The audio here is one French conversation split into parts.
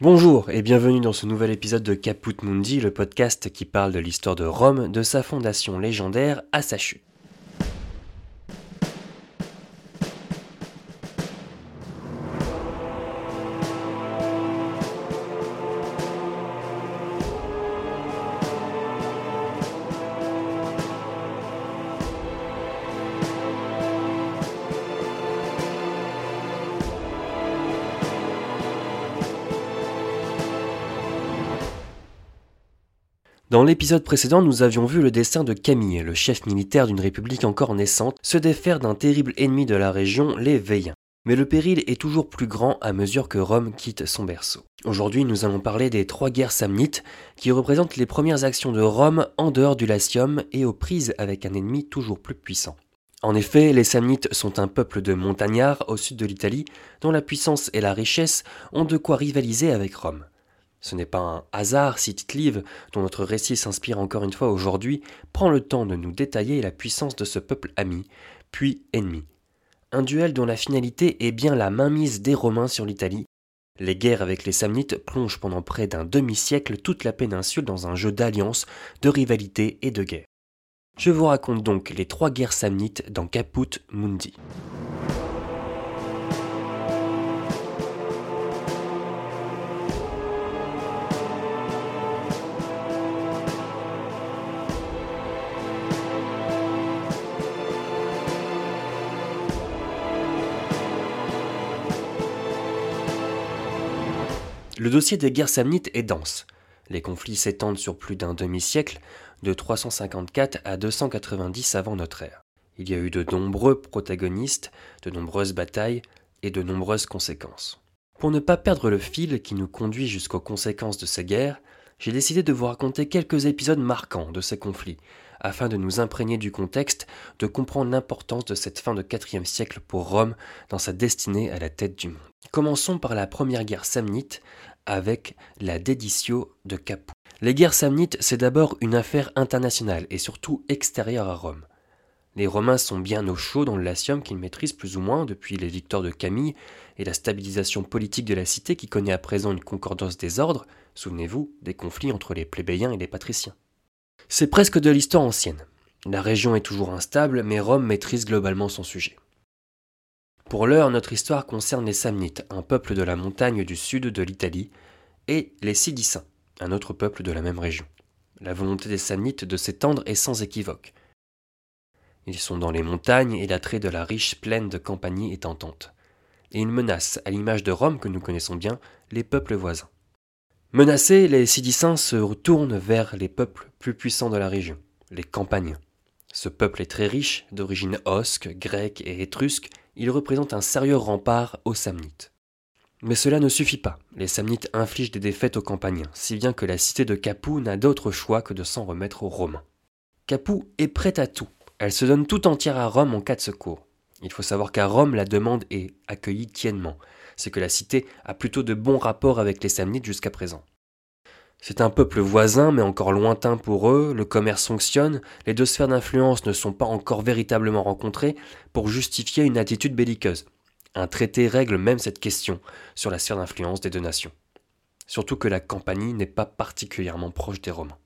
Bonjour et bienvenue dans ce nouvel épisode de Caput Mundi, le podcast qui parle de l'histoire de Rome, de sa fondation légendaire à sa chute. Dans l'épisode précédent, nous avions vu le destin de Camille, le chef militaire d'une république encore naissante, se défaire d'un terrible ennemi de la région, les Veiens. Mais le péril est toujours plus grand à mesure que Rome quitte son berceau. Aujourd'hui, nous allons parler des trois guerres samnites, qui représentent les premières actions de Rome en dehors du Latium et aux prises avec un ennemi toujours plus puissant. En effet, les Samnites sont un peuple de montagnards au sud de l'Italie, dont la puissance et la richesse ont de quoi rivaliser avec Rome. Ce n'est pas un hasard si Tite dont notre récit s'inspire encore une fois aujourd'hui, prend le temps de nous détailler la puissance de ce peuple ami, puis ennemi. Un duel dont la finalité est bien la mainmise des Romains sur l'Italie. Les guerres avec les Samnites plongent pendant près d'un demi-siècle toute la péninsule dans un jeu d'alliance, de rivalité et de guerre. Je vous raconte donc les trois guerres samnites dans Caput Mundi. Le dossier des guerres samnites est dense. Les conflits s'étendent sur plus d'un demi-siècle, de 354 à 290 avant notre ère. Il y a eu de nombreux protagonistes, de nombreuses batailles et de nombreuses conséquences. Pour ne pas perdre le fil qui nous conduit jusqu'aux conséquences de ces guerres, j'ai décidé de vous raconter quelques épisodes marquants de ces conflits, afin de nous imprégner du contexte, de comprendre l'importance de cette fin de IVe siècle pour Rome dans sa destinée à la tête du monde. Commençons par la première guerre samnite, avec la déditio de Capoue. Les guerres samnites, c'est d'abord une affaire internationale et surtout extérieure à Rome. Les Romains sont bien au chaud dans le Latium qu'ils maîtrisent plus ou moins depuis les victoires de Camille et la stabilisation politique de la cité qui connaît à présent une concordance des ordres, souvenez-vous, des conflits entre les plébéiens et les patriciens. C'est presque de l'histoire ancienne. La région est toujours instable, mais Rome maîtrise globalement son sujet. Pour l'heure, notre histoire concerne les Samnites, un peuple de la montagne du sud de l'Italie, et les Sidicins, un autre peuple de la même région. La volonté des Samnites de s'étendre est sans équivoque. Ils sont dans les montagnes et l'attrait de la riche plaine de Campanie est en tente. Et ils menacent, à l'image de Rome que nous connaissons bien, les peuples voisins. Menacés, les Sidicins se retournent vers les peuples plus puissants de la région, les Campaniens. Ce peuple est très riche, d'origine osque, grecque et étrusque, il représente un sérieux rempart aux Samnites. Mais cela ne suffit pas. Les Samnites infligent des défaites aux Campaniens, si bien que la cité de Capoue n'a d'autre choix que de s'en remettre aux Romains. Capoue est prête à tout. Elle se donne tout entière à Rome en cas de secours. Il faut savoir qu'à Rome, la demande est accueillie tiennement. C'est que la cité a plutôt de bons rapports avec les Samnites jusqu'à présent. C'est un peuple voisin, mais encore lointain pour eux, le commerce fonctionne, les deux sphères d'influence ne sont pas encore véritablement rencontrées pour justifier une attitude belliqueuse. Un traité règle même cette question sur la sphère d'influence des deux nations. Surtout que la Campanie n'est pas particulièrement proche des Romains.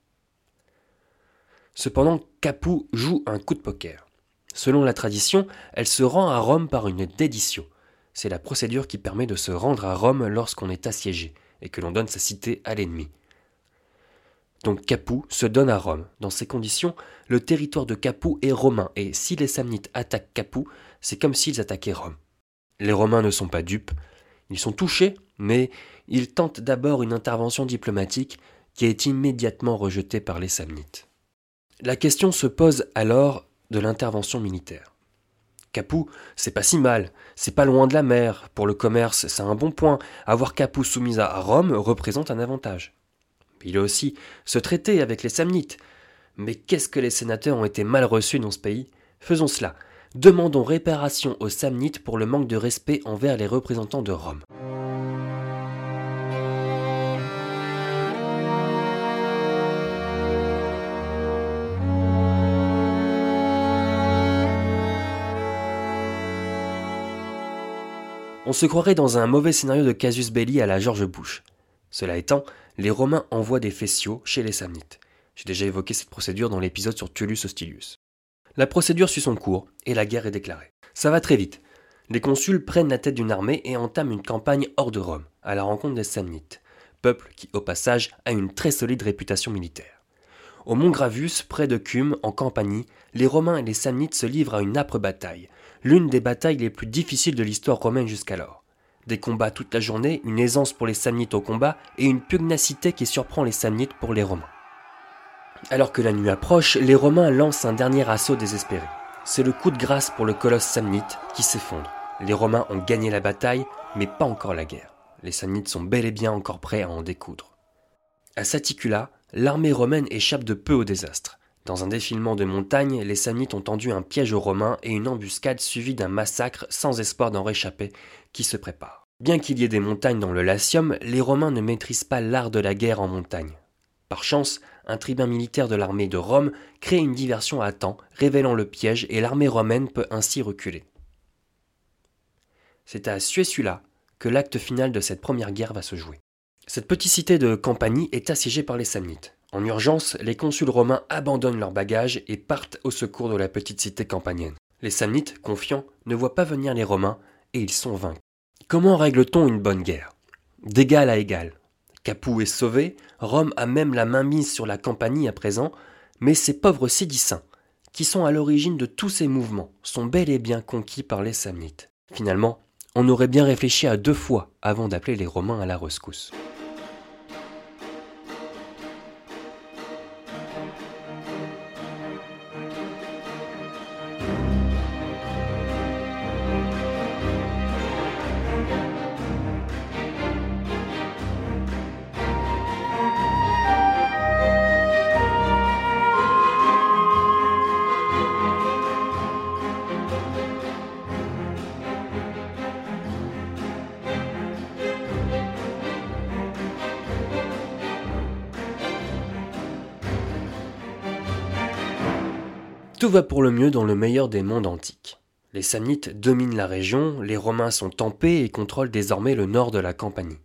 Cependant, Capoue joue un coup de poker. Selon la tradition, elle se rend à Rome par une dédition. C'est la procédure qui permet de se rendre à Rome lorsqu'on est assiégé et que l'on donne sa cité à l'ennemi. Donc Capoue se donne à Rome. Dans ces conditions, le territoire de Capoue est romain, et si les Samnites attaquent Capoue, c'est comme s'ils attaquaient Rome. Les Romains ne sont pas dupes, ils sont touchés, mais ils tentent d'abord une intervention diplomatique qui est immédiatement rejetée par les Samnites. La question se pose alors de l'intervention militaire. Capoue, c'est pas si mal, c'est pas loin de la mer, pour le commerce c'est un bon point, avoir Capoue soumise à Rome représente un avantage. Il a aussi ce traité avec les Samnites. Mais qu'est-ce que les sénateurs ont été mal reçus dans ce pays? Faisons cela. Demandons réparation aux Samnites pour le manque de respect envers les représentants de Rome. On se croirait dans un mauvais scénario de casus belli à la George Bush. Cela étant, les Romains envoient des fessiaux chez les Samnites. J'ai déjà évoqué cette procédure dans l'épisode sur Tullus Hostilius. La procédure suit son cours et la guerre est déclarée. Ça va très vite. Les consuls prennent la tête d'une armée et entament une campagne hors de Rome, à la rencontre des Samnites, peuple qui, au passage, a une très solide réputation militaire. Au mont Gravus, près de Cume, en Campanie, les Romains et les Samnites se livrent à une âpre bataille, l'une des batailles les plus difficiles de l'histoire romaine jusqu'alors. Des combats toute la journée, une aisance pour les Samnites au combat et une pugnacité qui surprend les Samnites pour les Romains. Alors que la nuit approche, les Romains lancent un dernier assaut désespéré. C'est le coup de grâce pour le colosse samnite qui s'effondre. Les Romains ont gagné la bataille, mais pas encore la guerre. Les Samnites sont bel et bien encore prêts à en découdre. À Saticula, l'armée romaine échappe de peu au désastre. Dans un défilement de montagnes, les Samnites ont tendu un piège aux Romains et une embuscade suivie d'un massacre sans espoir d'en réchapper qui se prépare. Bien qu'il y ait des montagnes dans le Latium, les Romains ne maîtrisent pas l'art de la guerre en montagne. Par chance, un tribun militaire de l'armée de Rome crée une diversion à temps, révélant le piège et l'armée romaine peut ainsi reculer. C'est à Suessula que l'acte final de cette première guerre va se jouer. Cette petite cité de Campanie est assiégée par les Samnites. En urgence, les consuls romains abandonnent leurs bagages et partent au secours de la petite cité campanienne. Les Samnites, confiants, ne voient pas venir les Romains et ils sont vaincus. Comment règle-t-on une bonne guerre? D'égal à égal. Capoue est sauvé, Rome a même la main mise sur la Campanie à présent, mais ces pauvres Sidicins, qui sont à l'origine de tous ces mouvements, sont bel et bien conquis par les Samnites. Finalement, on aurait bien réfléchi à deux fois avant d'appeler les Romains à la rescousse. Tout va pour le mieux dans le meilleur des mondes antiques. Les Samnites dominent la région, les Romains sont tempés et contrôlent désormais le nord de la Campanie.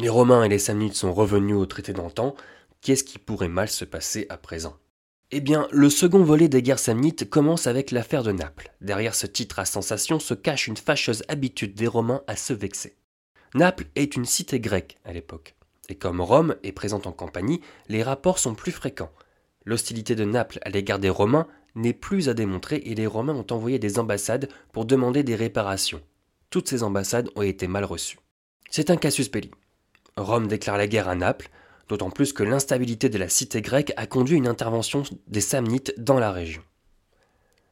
Les Romains et les Samnites sont revenus au traité d'antan, qu'est-ce qui pourrait mal se passer à présent? Eh bien, le second volet des guerres samnites commence avec l'affaire de Naples. Derrière ce titre à sensation se cache une fâcheuse habitude des Romains à se vexer. Naples est une cité grecque à l'époque, et comme Rome est présente en Campanie, les rapports sont plus fréquents. L'hostilité de Naples à l'égard des Romains n'est plus à démontrer et les Romains ont envoyé des ambassades pour demander des réparations. Toutes ces ambassades ont été mal reçues. C'est un casus belli. Rome déclare la guerre à Naples, d'autant plus que l'instabilité de la cité grecque a conduit une intervention des Samnites dans la région.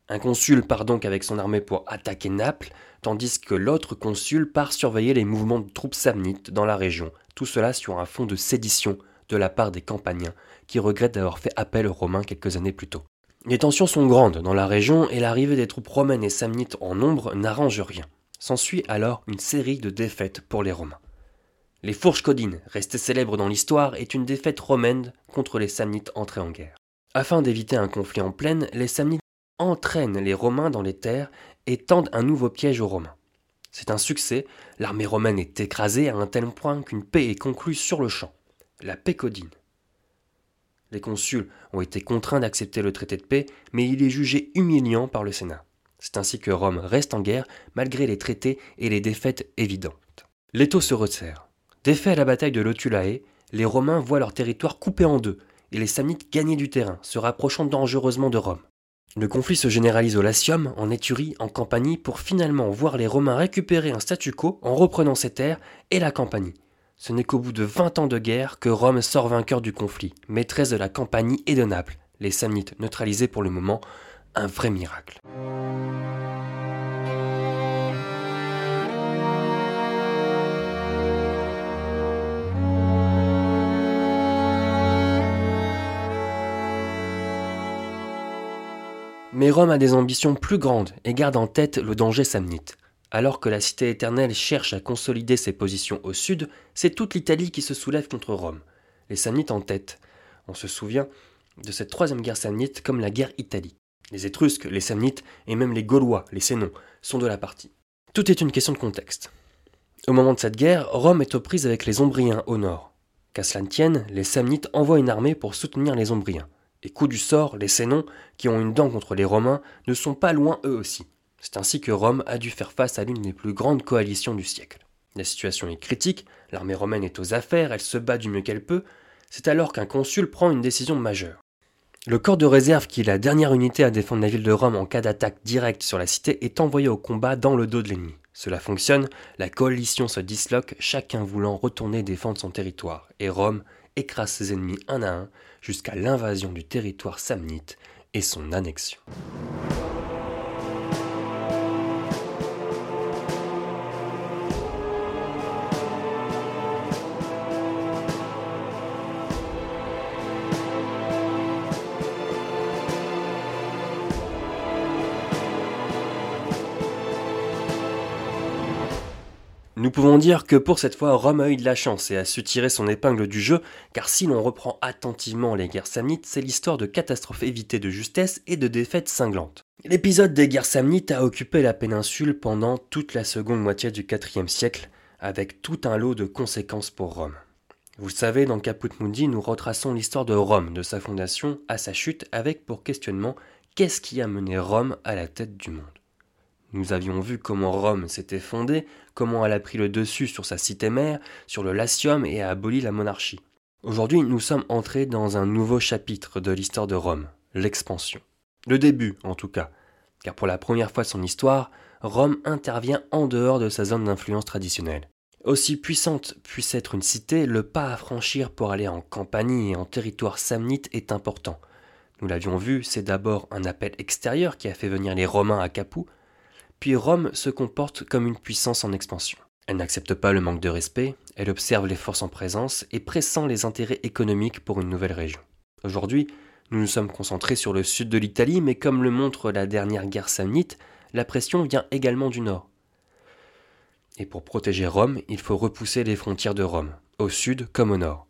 Un consul part donc avec son armée pour attaquer Naples, tandis que l'autre consul part surveiller les mouvements de troupes samnites dans la région, tout cela sur un fond de sédition de la part des Campaniens, qui regrettent d'avoir fait appel aux Romains quelques années plus tôt. Les tensions sont grandes dans la région et l'arrivée des troupes romaines et samnites en nombre n'arrange rien. S'ensuit alors une série de défaites pour les Romains. Les Fourches Codines, restées célèbres dans l'histoire, est une défaite romaine contre les Samnites entrés en guerre. Afin d'éviter un conflit en plaine, les Samnites entraînent les Romains dans les terres et tendent un nouveau piège aux Romains. C'est un succès, l'armée romaine est écrasée à un tel point qu'une paix est conclue sur le champ la paix codine. Les consuls ont été contraints d'accepter le traité de paix, mais il est jugé humiliant par le Sénat. C'est ainsi que Rome reste en guerre malgré les traités et les défaites évidentes. L'étau se resserre. Défait à la bataille de Lotulae, les Romains voient leur territoire coupé en deux et les Samnites gagner du terrain, se rapprochant dangereusement de Rome. Le conflit se généralise au Latium, en Éturie, en Campanie, pour finalement voir les Romains récupérer un statu quo en reprenant ces terres et la Campanie. Ce n'est qu'au bout de 20 ans de guerre que Rome sort vainqueur du conflit, maîtresse de la Campanie et de Naples, les Samnites neutralisés pour le moment, un vrai miracle. Mais Rome a des ambitions plus grandes et garde en tête le danger samnite. Alors que la cité éternelle cherche à consolider ses positions au sud, c'est toute l'Italie qui se soulève contre Rome. Les Samnites en tête. On se souvient de cette troisième guerre samnite comme la guerre italique. Les Étrusques, les Samnites et même les Gaulois, les Sénons, sont de la partie. Tout est une question de contexte. Au moment de cette guerre, Rome est aux prises avec les Ombriens au nord. Qu'à cela tienne, les Samnites envoient une armée pour soutenir les Ombriens. Et coup du sort, les Sénons, qui ont une dent contre les Romains, ne sont pas loin eux aussi. C'est ainsi que Rome a dû faire face à l'une des plus grandes coalitions du siècle. La situation est critique, l'armée romaine est aux affaires, elle se bat du mieux qu'elle peut. C'est alors qu'un consul prend une décision majeure. Le corps de réserve, qui est la dernière unité à défendre la ville de Rome en cas d'attaque directe sur la cité, est envoyé au combat dans le dos de l'ennemi. Cela fonctionne, la coalition se disloque, chacun voulant retourner défendre son territoire, et Rome écrase ses ennemis un à un jusqu'à l'invasion du territoire samnite et son annexion. Nous pouvons dire que pour cette fois, Rome a eu de la chance et a su tirer son épingle du jeu, car si l'on reprend attentivement les guerres samnites, c'est l'histoire de catastrophes évitées de justesse et de défaites cinglantes. L'épisode des guerres samnites a occupé la péninsule pendant toute la seconde moitié du IVe siècle, avec tout un lot de conséquences pour Rome. Vous savez, dans Caput Mundi, nous retraçons l'histoire de Rome, de sa fondation à sa chute, avec pour questionnement qu'est-ce qui a mené Rome à la tête du monde? Nous avions vu comment Rome s'était fondée, comment elle a pris le dessus sur sa cité mère, sur le Latium et a aboli la monarchie. Aujourd'hui, nous sommes entrés dans un nouveau chapitre de l'histoire de Rome, l'expansion. Le début, en tout cas, car pour la première fois de son histoire, Rome intervient en dehors de sa zone d'influence traditionnelle. Aussi puissante puisse être une cité, le pas à franchir pour aller en Campanie et en territoire samnite est important. Nous l'avions vu, c'est d'abord un appel extérieur qui a fait venir les Romains à Capoue, puis Rome se comporte comme une puissance en expansion. Elle n'accepte pas le manque de respect, elle observe les forces en présence et pressent les intérêts économiques pour une nouvelle région. Aujourd'hui, nous nous sommes concentrés sur le sud de l'Italie, mais comme le montre la dernière guerre samnite, la pression vient également du nord. Et pour protéger Rome, il faut repousser les frontières de Rome, au sud comme au nord.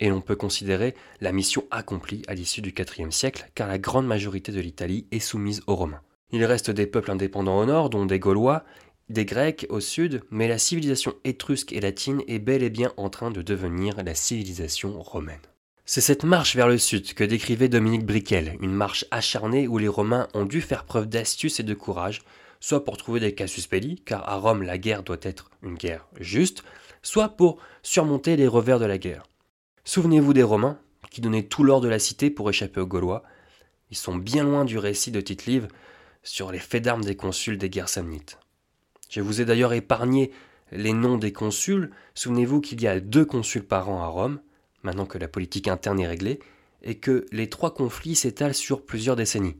Et l'on peut considérer la mission accomplie à l'issue du IVe siècle, car la grande majorité de l'Italie est soumise aux Romains. Il reste des peuples indépendants au nord, dont des Gaulois, des Grecs au sud, mais la civilisation étrusque et latine est bel et bien en train de devenir la civilisation romaine. C'est cette marche vers le sud que décrivait Dominique Briquel, une marche acharnée où les Romains ont dû faire preuve d'astuce et de courage, soit pour trouver des casus belli, car à Rome la guerre doit être une guerre juste, soit pour surmonter les revers de la guerre. Souvenez-vous des Romains, qui donnaient tout l'or de la cité pour échapper aux Gaulois. Ils sont bien loin du récit de Tite-Live, sur les faits d'armes des consuls des guerres samnites. Je vous ai d'ailleurs épargné les noms des consuls. Souvenez-vous qu'il y a deux consuls par an à Rome, maintenant que la politique interne est réglée, et que les trois conflits s'étalent sur plusieurs décennies.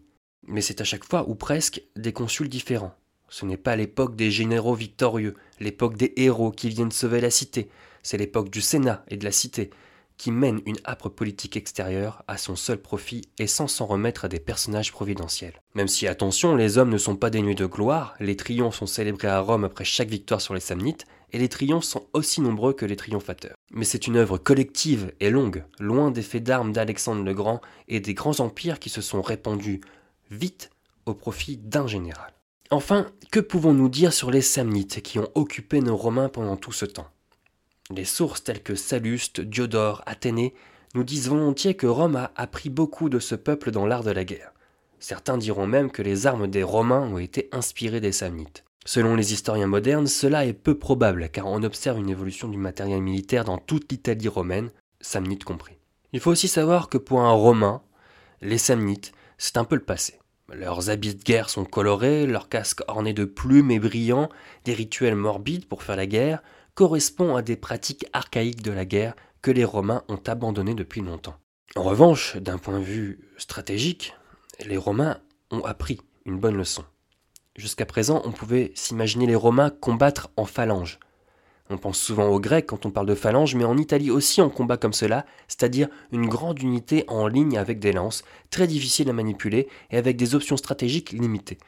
Mais c'est à chaque fois, ou presque, des consuls différents. Ce n'est pas l'époque des généraux victorieux, l'époque des héros qui viennent sauver la cité, c'est l'époque du Sénat et de la cité, qui mène une âpre politique extérieure à son seul profit et sans s'en remettre à des personnages providentiels. Même si, attention, les hommes ne sont pas dénués de gloire, les triomphes sont célébrés à Rome après chaque victoire sur les Samnites, et les triomphes sont aussi nombreux que les triomphateurs. Mais c'est une œuvre collective et longue, loin des faits d'armes d'Alexandre le Grand et des grands empires qui se sont répandus vite au profit d'un général. Enfin, que pouvons-nous dire sur les Samnites qui ont occupé nos Romains pendant tout ce temps? Les sources telles que Salluste, Diodore, Athénée nous disent volontiers que Rome a appris beaucoup de ce peuple dans l'art de la guerre. Certains diront même que les armes des Romains ont été inspirées des Samnites. Selon les historiens modernes, cela est peu probable car on observe une évolution du matériel militaire dans toute l'Italie romaine, Samnites compris. Il faut aussi savoir que pour un Romain, les Samnites, c'est un peu le passé. Leurs habits de guerre sont colorés, leurs casques ornés de plumes et brillants, des rituels morbides pour faire la guerre, correspond à des pratiques archaïques de la guerre que les Romains ont abandonnées depuis longtemps. En revanche, d'un point de vue stratégique, les Romains ont appris une bonne leçon. Jusqu'à présent, on pouvait s'imaginer les Romains combattre en phalange. On pense souvent aux Grecs quand on parle de phalange, mais en Italie aussi on combat comme cela, c'est-à-dire une grande unité en ligne avec des lances, très difficiles à manipuler et avec des options stratégiques limitées.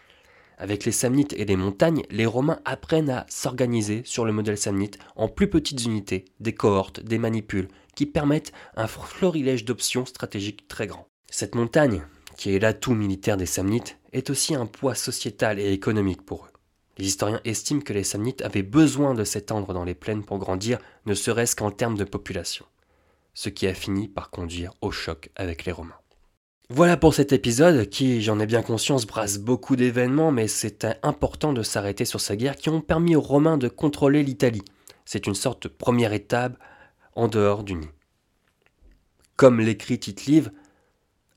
Avec les Samnites et les montagnes, les Romains apprennent à s'organiser sur le modèle samnite en plus petites unités, des cohortes, des manipules, qui permettent un florilège d'options stratégiques très grand. Cette montagne, qui est l'atout militaire des Samnites, est aussi un poids sociétal et économique pour eux. Les historiens estiment que les Samnites avaient besoin de s'étendre dans les plaines pour grandir, ne serait-ce qu'en termes de population, ce qui a fini par conduire au choc avec les Romains. Voilà pour cet épisode qui, j'en ai bien conscience, brasse beaucoup d'événements, mais c'était important de s'arrêter sur ces guerres qui ont permis aux Romains de contrôler l'Italie. C'est une sorte de première étape en dehors du nid. Comme l'écrit Tite-Live,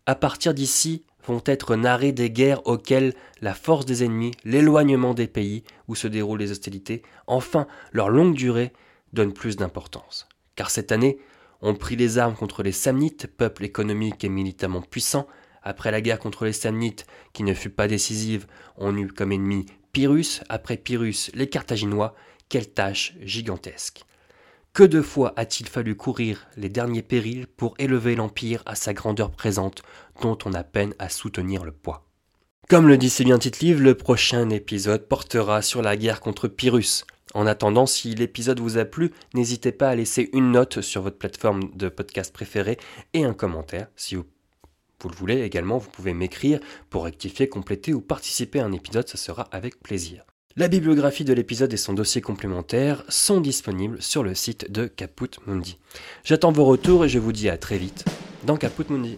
à partir d'ici, vont être narrées des guerres auxquelles la force des ennemis, l'éloignement des pays où se déroulent les hostilités, enfin leur longue durée, donnent plus d'importance. Car cette année, on prit les armes contre les Samnites, peuple économique et militairement puissant. Après la guerre contre les Samnites, qui ne fut pas décisive, on eut comme ennemi Pyrrhus, après Pyrrhus les Carthaginois. Quelle tâche gigantesque. Que de fois a-t-il fallu courir les derniers périls pour élever l'Empire à sa grandeur présente, dont on a peine à soutenir le poids Comme le dit si bien Tite-Livre, le prochain épisode portera sur la guerre contre Pyrrhus. En attendant, si l'épisode vous a plu, n'hésitez pas à laisser une note sur votre plateforme de podcast préférée et un commentaire. Si vous, le voulez également, vous pouvez m'écrire pour rectifier, compléter ou participer à un épisode, ça sera avec plaisir. La bibliographie de l'épisode et son dossier complémentaire sont disponibles sur le site de Caput Mundi. J'attends vos retours et je vous dis à très vite dans Caput Mundi.